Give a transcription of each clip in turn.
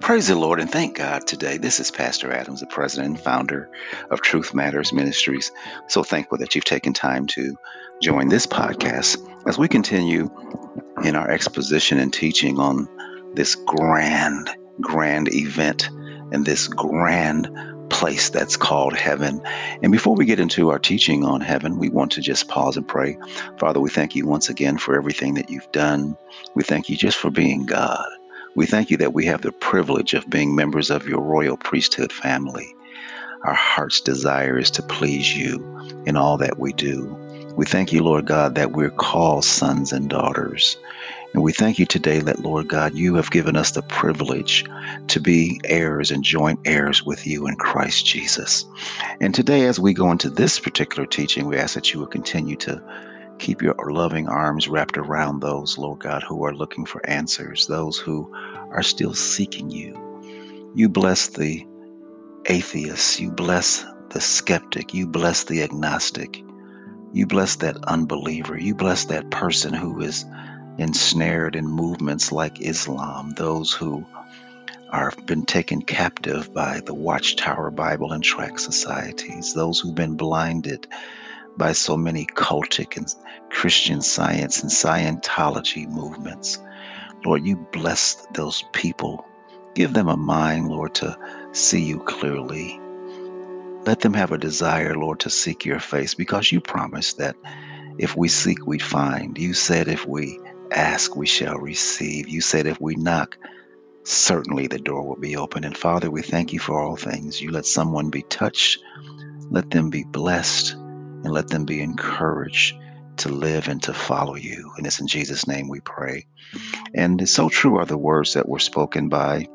Praise the Lord and thank God today. This is Pastor Adams, the president and founder of Truth Matters Ministries. So thankful that you've taken time to join this podcast as we continue in our exposition and teaching on this grand, grand event and this grand place that's called heaven. And before we get into our teaching on heaven, we want to just pause and pray. Father, we thank you once again for everything that you've done. We thank you just for being God. We thank you that we have the privilege of being members of your royal priesthood family. Our heart's desire is to please you in all that we do. We thank you, Lord God, that we're called sons and daughters. And we thank you today that, Lord God, you have given us the privilege to be heirs and joint heirs with you in Christ Jesus. And today, as we go into this particular teaching, we ask that you will continue to Keep your loving arms wrapped around those, Lord God, who are looking for answers, those who are still seeking you. You bless the atheist, you bless the skeptic, you bless the agnostic, you bless that unbeliever, you bless that person who is ensnared in movements like Islam, those who are been taken captive by the Watchtower Bible and tract societies, those who've been blinded by so many cultic and Christian science and Scientology movements. Lord, you bless those people. Give them a mind, Lord, to see you clearly. Let them have a desire, Lord, to seek your face because you promised that if we seek, we find. You said if we ask, we shall receive. You said if we knock, certainly the door will be open. And Father, we thank you for all things. You let someone be touched, let them be blessed, and let them be encouraged to live and to follow you. And it's in Jesus' name we pray. And it's so true are the words that were spoken by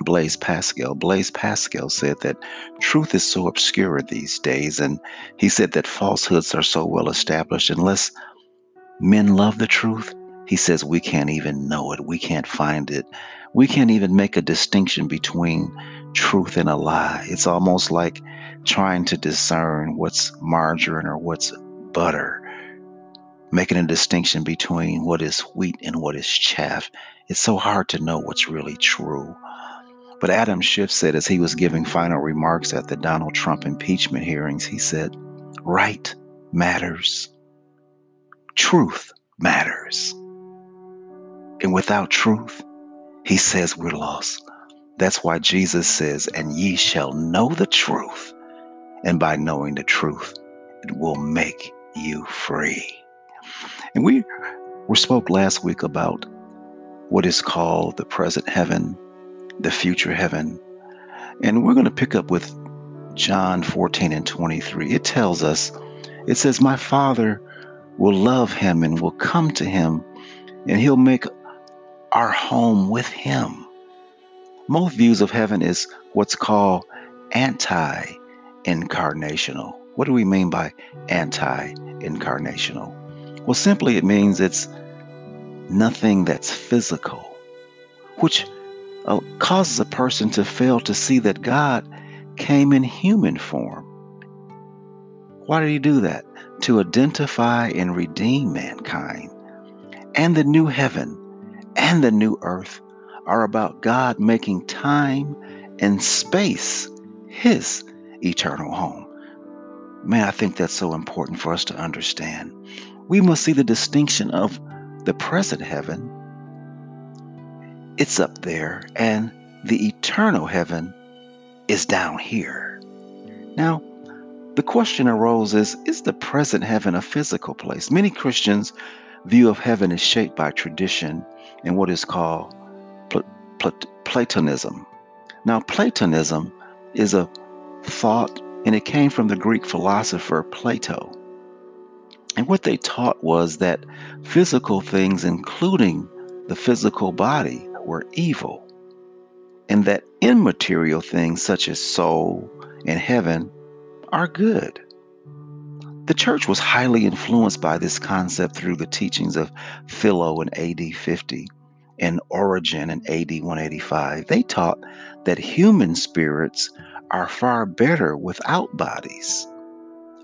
Blaise Pascal. Blaise Pascal said that truth is so obscure these days, and he said that falsehoods are so well established. Unless men love the truth, he says we can't even know it, we can't find it, we can't even make a distinction between truth and a lie. It's almost like trying to discern what's margarine or what's butter, making a distinction between what is wheat and what is chaff. It's so hard to know what's really true. But Adam Schiff said, as he was giving final remarks at the Donald Trump impeachment hearings, he said, Right matters, truth matters. And without truth, he says we're lost. That's why Jesus says, And ye shall know the truth, and by knowing the truth, it will make you free. And we we spoke last week about what is called the present heaven, the future heaven. And we're going to pick up with John 14 and 23. It tells us, it says, My Father will love him and will come to him, and he'll make our home with him. Most views of heaven is what's called anti incarnational. What do we mean by anti incarnational? Well, simply it means it's nothing that's physical, which uh, causes a person to fail to see that God came in human form. Why did he do that? To identify and redeem mankind. And the new heaven and the new earth are about God making time and space his eternal home. Man, I think that's so important for us to understand. We must see the distinction of the present heaven, it's up there, and the eternal heaven is down here. Now, the question arose is Is the present heaven a physical place? Many Christians' view of heaven is shaped by tradition and what is called Pl- Pl- Platonism. Now, Platonism is a thought, and it came from the Greek philosopher Plato. And what they taught was that physical things, including the physical body, were evil, and that immaterial things such as soul and heaven are good. The church was highly influenced by this concept through the teachings of Philo in AD 50 and Origen in AD 185. They taught that human spirits are far better without bodies,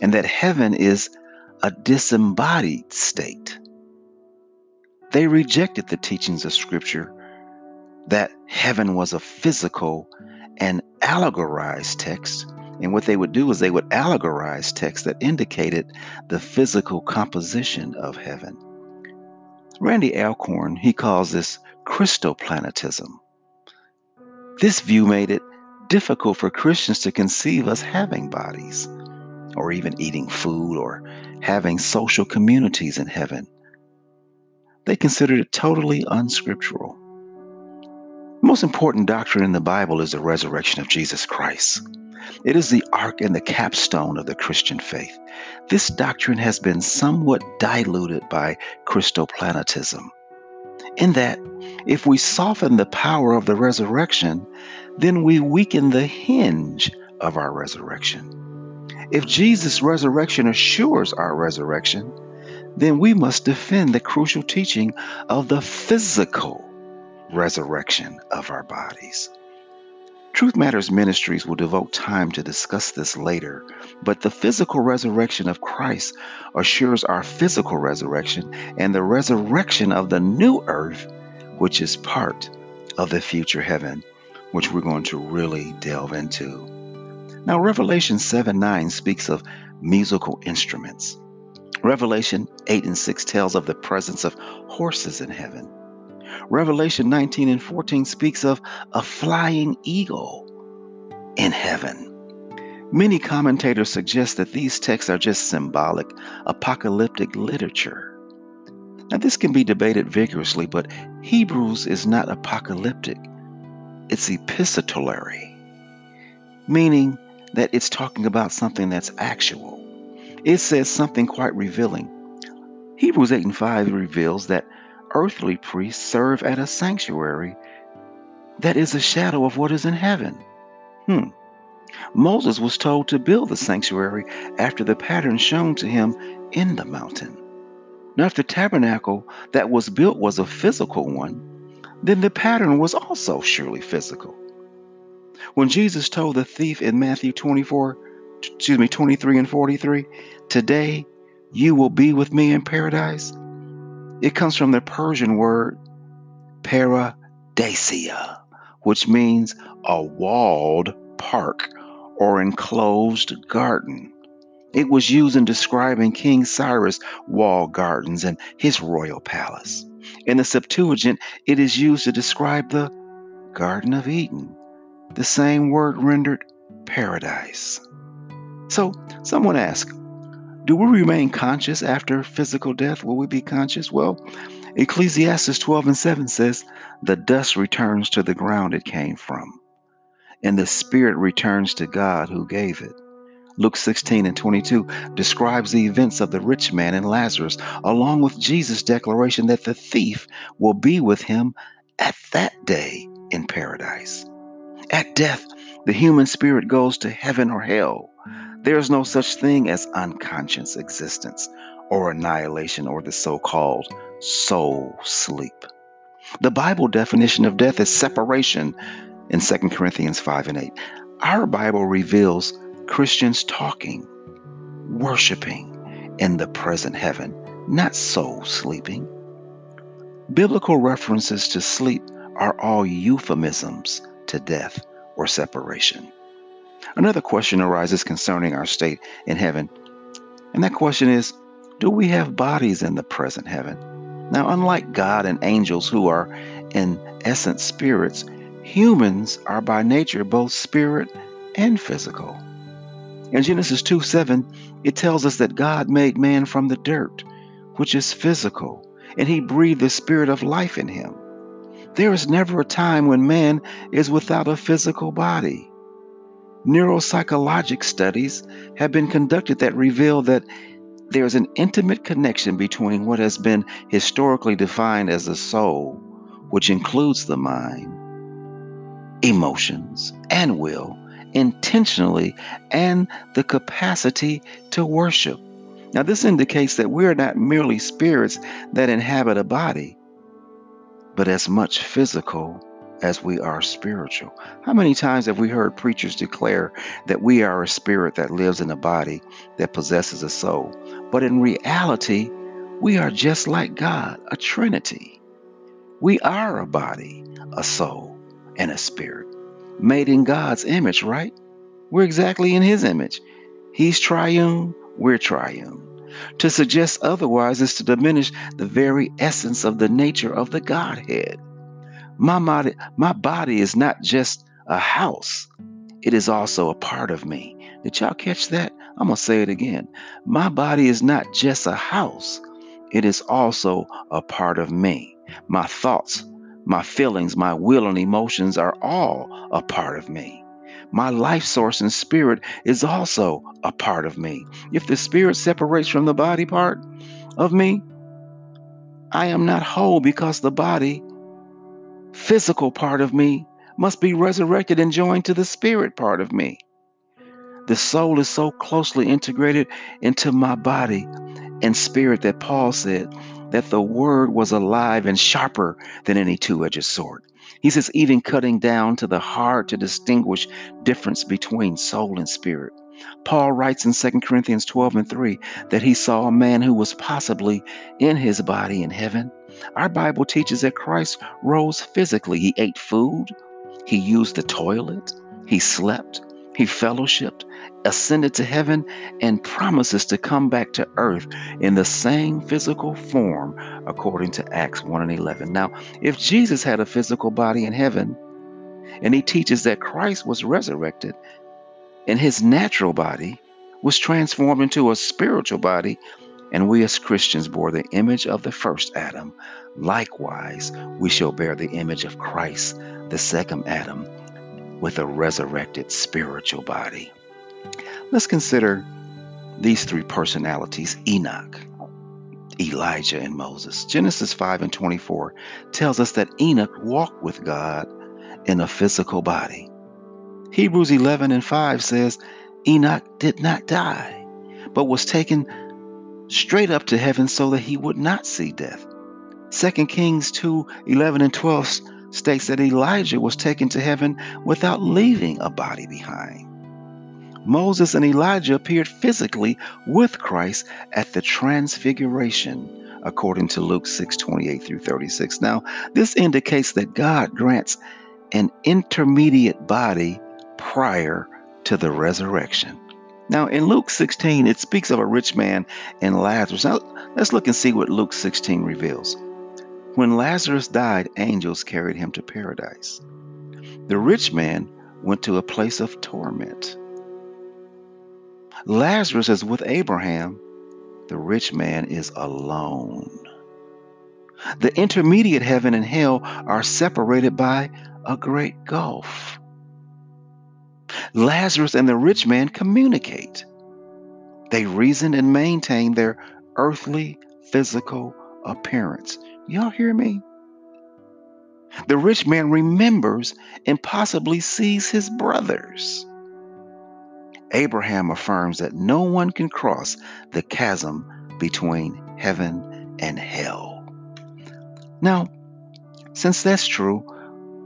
and that heaven is a disembodied state. They rejected the teachings of Scripture that heaven was a physical and allegorized text. And what they would do is they would allegorize texts that indicated the physical composition of heaven. Randy Alcorn, he calls this Christoplatonism. This view made it difficult for Christians to conceive us having bodies, or even eating food, or having social communities in heaven. They considered it totally unscriptural. The most important doctrine in the Bible is the resurrection of Jesus Christ. It is the ark and the capstone of the Christian faith. This doctrine has been somewhat diluted by Christoplatonism, in that if we soften the power of the resurrection, then we weaken the hinge of our resurrection. If Jesus' resurrection assures our resurrection, then we must defend the crucial teaching of the physical resurrection of our bodies. Truth Matters Ministries will devote time to discuss this later, but the physical resurrection of Christ assures our physical resurrection and the resurrection of the new earth, which is part of the future heaven, which we're going to really delve into. Now, Revelation 7 9 speaks of musical instruments. Revelation 8 and 6 tells of the presence of horses in heaven. Revelation 19 and 14 speaks of a flying eagle in heaven. Many commentators suggest that these texts are just symbolic, apocalyptic literature. Now, this can be debated vigorously, but Hebrews is not apocalyptic, it's epistolary, meaning that it's talking about something that's actual. It says something quite revealing. Hebrews 8 and 5 reveals that earthly priests serve at a sanctuary that is a shadow of what is in heaven. Hmm. Moses was told to build the sanctuary after the pattern shown to him in the mountain. Now, if the tabernacle that was built was a physical one, then the pattern was also surely physical. When Jesus told the thief in Matthew 24, excuse me, 23 and 43, today you will be with me in paradise, it comes from the Persian word paradisia, which means a walled park or enclosed garden. It was used in describing King Cyrus' walled gardens and his royal palace. In the Septuagint, it is used to describe the Garden of Eden, the same word rendered paradise. So, someone asked, do we remain conscious after physical death? Will we be conscious? Well, Ecclesiastes 12 and 7 says, The dust returns to the ground it came from, and the spirit returns to God who gave it. Luke 16 and 22 describes the events of the rich man and Lazarus, along with Jesus' declaration that the thief will be with him at that day in paradise. At death, the human spirit goes to heaven or hell. There is no such thing as unconscious existence or annihilation or the so called soul sleep. The Bible definition of death is separation in 2 Corinthians 5 and 8. Our Bible reveals Christians talking, worshiping in the present heaven, not soul sleeping. Biblical references to sleep are all euphemisms to death or separation. Another question arises concerning our state in heaven, and that question is Do we have bodies in the present heaven? Now, unlike God and angels who are in essence spirits, humans are by nature both spirit and physical. In Genesis 2 7, it tells us that God made man from the dirt, which is physical, and he breathed the spirit of life in him. There is never a time when man is without a physical body neuropsychologic studies have been conducted that reveal that there's an intimate connection between what has been historically defined as the soul, which includes the mind, emotions, and will, intentionally, and the capacity to worship. Now, this indicates that we are not merely spirits that inhabit a body, but as much physical as we are spiritual. How many times have we heard preachers declare that we are a spirit that lives in a body that possesses a soul? But in reality, we are just like God, a trinity. We are a body, a soul, and a spirit. Made in God's image, right? We're exactly in His image. He's triune, we're triune. To suggest otherwise is to diminish the very essence of the nature of the Godhead. My body, my body is not just a house, it is also a part of me. Did y'all catch that? I'm going to say it again. My body is not just a house, it is also a part of me. My thoughts, my feelings, my will, and emotions are all a part of me. My life source and spirit is also a part of me. If the spirit separates from the body part of me, I am not whole because the body, physical part of me, must be resurrected and joined to the spirit part of me. The soul is so closely integrated into my body and spirit that Paul said that the word was alive and sharper than any two edged sword. He says, even cutting down to the heart to distinguish difference between soul and spirit. Paul writes in 2 Corinthians 12 and 3 that he saw a man who was possibly in his body in heaven. Our Bible teaches that Christ rose physically. He ate food, he used the toilet, he slept, he fellowshipped, ascended to heaven, and promises to come back to earth in the same physical form according to Acts 1 and 11. Now, if Jesus had a physical body in heaven, and he teaches that Christ was resurrected, and his natural body was transformed into a spiritual body, and we as Christians bore the image of the first Adam, likewise, we shall bear the image of Christ, the second Adam with a resurrected spiritual body. Let's consider these three personalities Enoch, Elijah, and Moses. Genesis 5 and 24 tells us that Enoch walked with God in a physical body. Hebrews 11 and 5 says Enoch did not die, but was taken straight up to heaven so that he would not see death. 2 Kings 2 11 and 12 states that Elijah was taken to heaven without leaving a body behind. Moses and Elijah appeared physically with Christ at the transfiguration, according to Luke 6 28 through 36. Now, this indicates that God grants an intermediate body prior to the resurrection. Now, in Luke 16, it speaks of a rich man and Lazarus. Now, let's look and see what Luke 16 reveals. When Lazarus died, angels carried him to paradise. The rich man went to a place of torment. Lazarus is with Abraham. The rich man is alone. The intermediate heaven and hell are separated by a great gulf. Lazarus and the rich man communicate. They reason and maintain their earthly physical appearance. Y'all hear me? The rich man remembers and possibly sees his brothers. Abraham affirms that no one can cross the chasm between heaven and hell. Now, since that's true,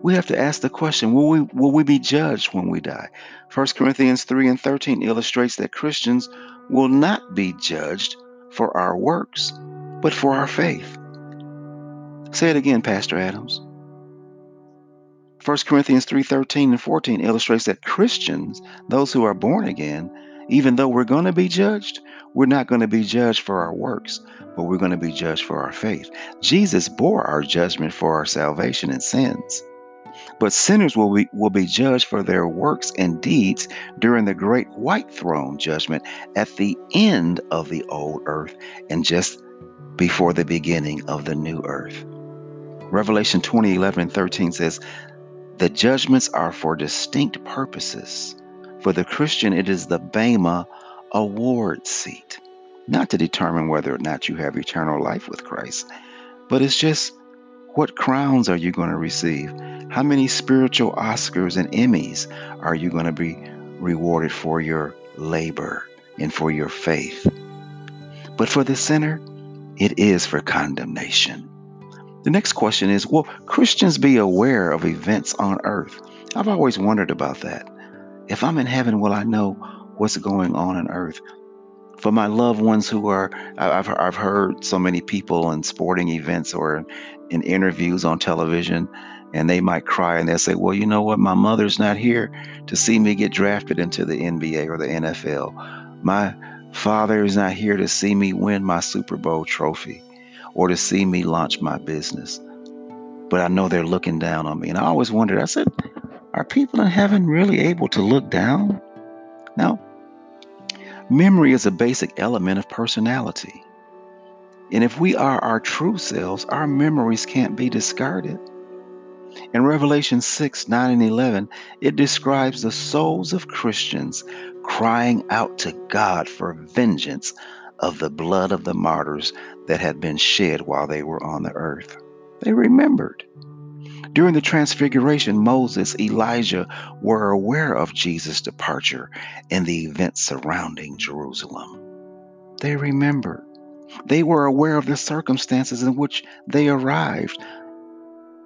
we have to ask the question will we, will we be judged when we die? 1 Corinthians 3 and 13 illustrates that Christians will not be judged for our works, but for our faith. Say it again, Pastor Adams. 1 Corinthians 3:13 and 14 illustrates that Christians, those who are born again, even though we're going to be judged, we're not going to be judged for our works, but we're going to be judged for our faith. Jesus bore our judgment for our salvation and sins. But sinners will be, will be judged for their works and deeds during the great white throne judgment at the end of the old earth and just before the beginning of the new earth. Revelation 20, 11, and 13 says, The judgments are for distinct purposes. For the Christian, it is the Bema award seat, not to determine whether or not you have eternal life with Christ, but it's just what crowns are you going to receive? How many spiritual Oscars and Emmys are you going to be rewarded for your labor and for your faith? But for the sinner, it is for condemnation. The next question is Will Christians be aware of events on earth? I've always wondered about that. If I'm in heaven, will I know what's going on on earth? For my loved ones who are, I've, I've heard so many people in sporting events or in interviews on television, and they might cry and they'll say, Well, you know what? My mother's not here to see me get drafted into the NBA or the NFL. My father is not here to see me win my Super Bowl trophy or to see me launch my business. But I know they're looking down on me. And I always wondered, I said, Are people in heaven really able to look down? Now, memory is a basic element of personality. And if we are our true selves, our memories can't be discarded. In Revelation 6 9 and 11, it describes the souls of Christians crying out to God for vengeance of the blood of the martyrs that had been shed while they were on the earth. They remembered. During the Transfiguration, Moses, Elijah were aware of Jesus' departure and the events surrounding Jerusalem. They remembered. They were aware of the circumstances in which they arrived,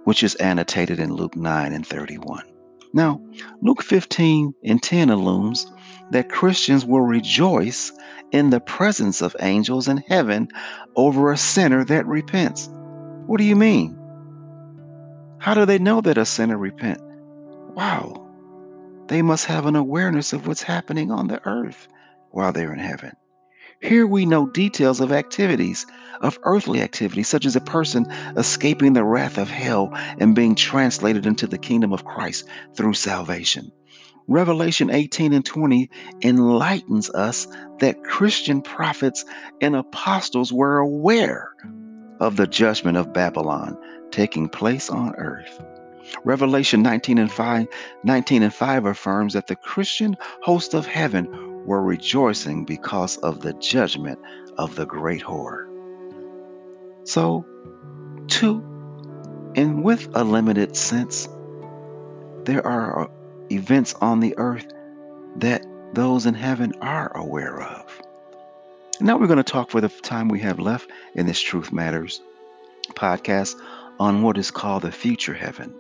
which is annotated in Luke 9 and 31. Now, Luke 15 and 10 alludes that Christians will rejoice in the presence of angels in heaven over a sinner that repents. What do you mean? How do they know that a sinner repent? Wow. They must have an awareness of what's happening on the earth while they're in heaven. Here we know details of activities, of earthly activities, such as a person escaping the wrath of hell and being translated into the kingdom of Christ through salvation. Revelation 18 and 20 enlightens us that Christian prophets and apostles were aware of the judgment of Babylon taking place on earth. Revelation 19 and 5, 19 and 5 affirms that the Christian host of heaven were rejoicing because of the judgment of the great whore. So, to and with a limited sense, there are uh, events on the earth that those in heaven are aware of. Now we're going to talk for the time we have left in this Truth Matters podcast on what is called the future heaven.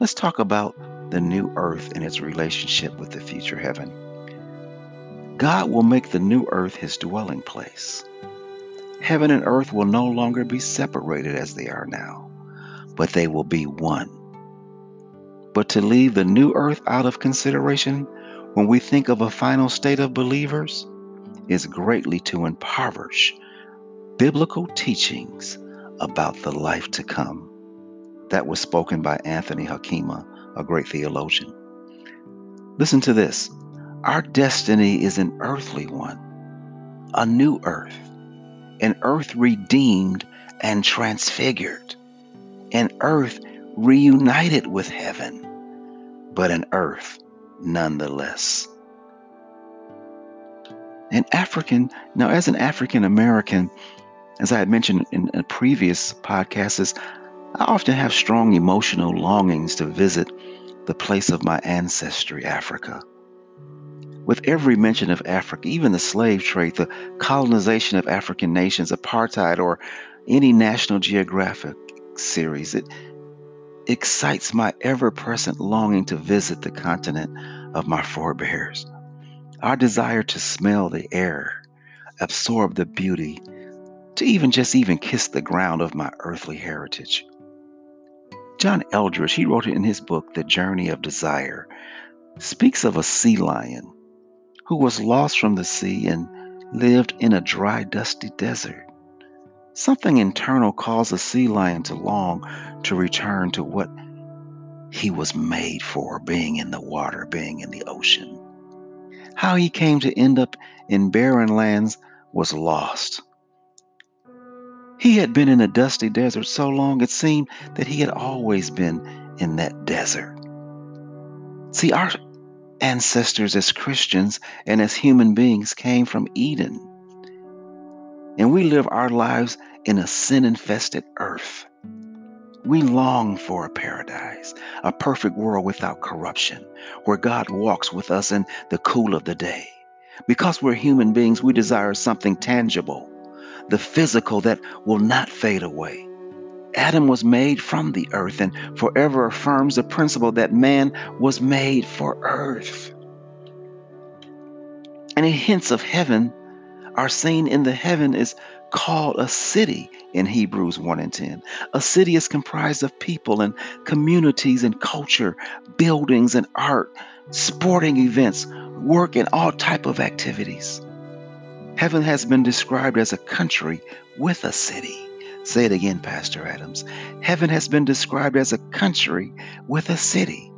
Let's talk about the new earth and its relationship with the future heaven. God will make the new earth his dwelling place. Heaven and earth will no longer be separated as they are now, but they will be one. But to leave the new earth out of consideration when we think of a final state of believers is greatly to impoverish biblical teachings about the life to come. That was spoken by Anthony Hoekema, a great theologian. Listen to this our destiny is an earthly one, a new earth, an earth redeemed and transfigured, an earth reunited with heaven, but an earth nonetheless. An African, now as an African American, as I had mentioned in previous podcasts, I often have strong emotional longings to visit the place of my ancestry, Africa. With every mention of Africa, even the slave trade, the colonization of African nations, apartheid, or any National Geographic series, it excites my ever present longing to visit the continent of my forebears. Our desire to smell the air, absorb the beauty, to even just even kiss the ground of my earthly heritage. John Eldredge, he wrote it in his book, The Journey of Desire, speaks of a sea lion who was lost from the sea and lived in a dry, dusty desert. Something internal caused the sea lion to long to return to what he was made for being in the water, being in the ocean. How he came to end up in barren lands was lost. He had been in a dusty desert so long it seemed that he had always been in that desert. See, our ancestors as Christians and as human beings came from Eden. And we live our lives in a sin infested earth. We long for a paradise, a perfect world without corruption, where God walks with us in the cool of the day. Because we're human beings, we desire something tangible, the physical that will not fade away. Adam was made from the earth and forever affirms the principle that man was made for earth. Any hints of heaven are seen in the heaven is called a city in Hebrews 1 and 10. A city is comprised of people and communities and culture, buildings and art, sporting events, work and all type of activities. Heaven has been described as a country with a city. Say it again, Pastor Adams. Heaven has been described as a country with a city.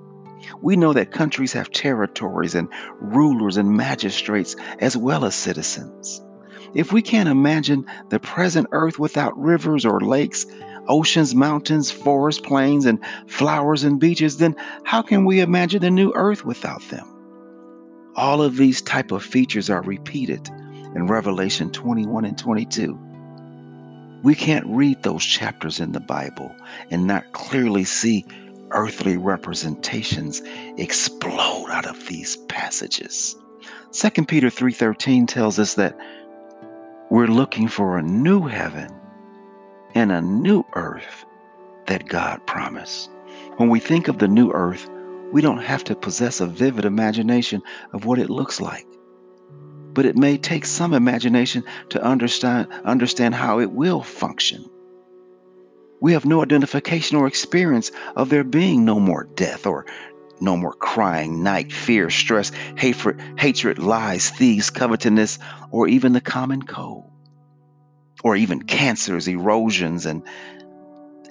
We know that countries have territories and rulers and magistrates as well as citizens. If we can't imagine the present earth without rivers or lakes, oceans, mountains, forests, plains, and flowers and beaches, then how can we imagine the new earth without them? All of these type of features are repeated in Revelation 21 and 22. We can't read those chapters in the Bible and not clearly see earthly representations explode out of these passages. 2 Peter 3:13 tells us that we're looking for a new heaven and a new earth that God promised. When we think of the new earth, we don't have to possess a vivid imagination of what it looks like. But it may take some imagination to understand understand how it will function. We have no identification or experience of there being no more death or no more crying, night, fear, stress, hatred, hatred, lies, thieves, covetousness, or even the common cold, or even cancers, erosions, and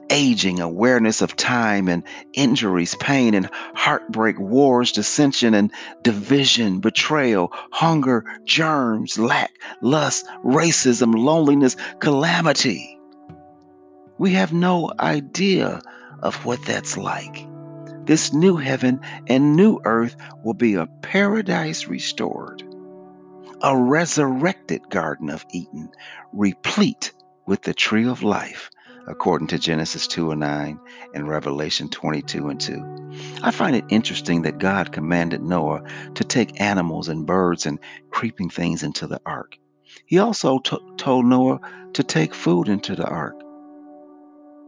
aging, awareness of time and injuries, pain and heartbreak, wars, dissension and division, betrayal, hunger, germs, lack, lust, racism, loneliness, calamity. We have no idea of what that's like. This new heaven and new earth will be a paradise restored, a resurrected Garden of Eden, replete with the tree of life, according to Genesis 2 and 9 and Revelation 22 and 2. I find it interesting that God commanded Noah to take animals and birds and creeping things into the ark. He also t- told Noah to take food into the ark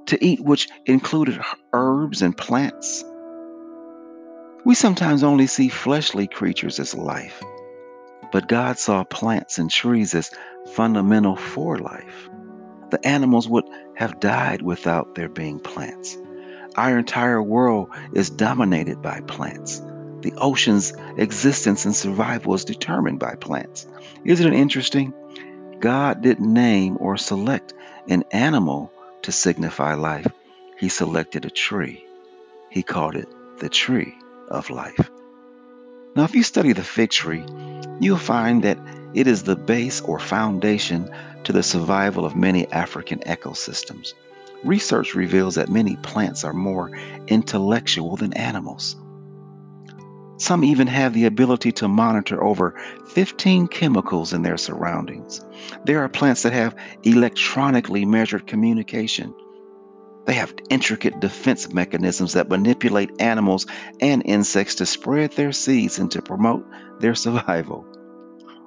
to eat, which included herbs and plants. We sometimes only see fleshly creatures as life, but God saw plants and trees as fundamental for life. The animals would have died without there being plants. Our entire world is dominated by plants. The ocean's existence and survival is determined by plants. Isn't it interesting? God didn't name or select an animal to signify life, he selected a tree. He called it the tree of life. Now, if you study the fig tree, you'll find that it is the base or foundation to the survival of many African ecosystems. Research reveals that many plants are more intellectual than animals. Some even have the ability to monitor over 15 chemicals in their surroundings. There are plants that have electronically measured communication. They have intricate defense mechanisms that manipulate animals and insects to spread their seeds and to promote their survival.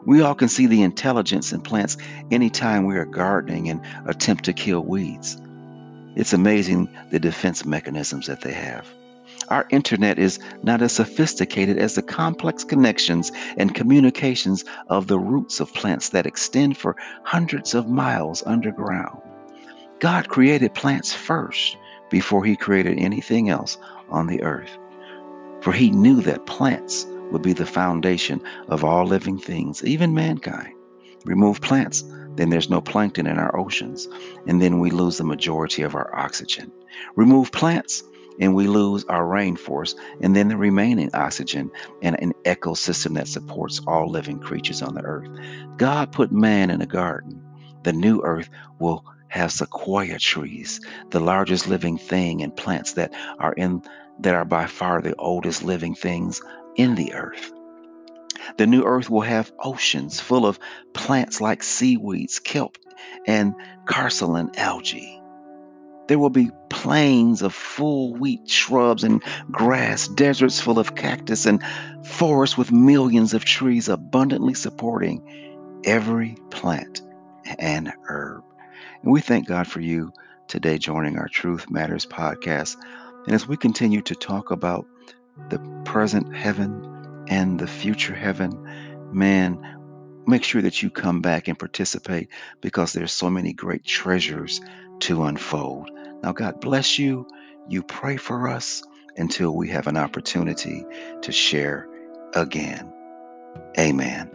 We all can see the intelligence in plants anytime we are gardening and attempt to kill weeds. It's amazing the defense mechanisms that they have. Our internet is not as sophisticated as the complex connections and communications of the roots of plants that extend for hundreds of miles underground. God created plants first before he created anything else on the earth. For he knew that plants would be the foundation of all living things, even mankind. Remove plants, then there's no plankton in our oceans, and then we lose the majority of our oxygen. Remove plants, and we lose our rainforest and then the remaining oxygen and an ecosystem that supports all living creatures on the earth. God put man in a garden. The new earth will have sequoia trees, the largest living thing and plants that are in that are by far the oldest living things in the earth. The new earth will have oceans full of plants like seaweeds, kelp, and crocalin algae. There will be plains of full wheat shrubs and grass, deserts full of cactus, and forests with millions of trees abundantly supporting every plant and herb. And we thank God for you today joining our Truth Matters podcast. And as we continue to talk about the present heaven and the future heaven, man, make sure that you come back and participate because there's so many great treasures to unfold. Now, God bless you. You pray for us until we have an opportunity to share again. Amen.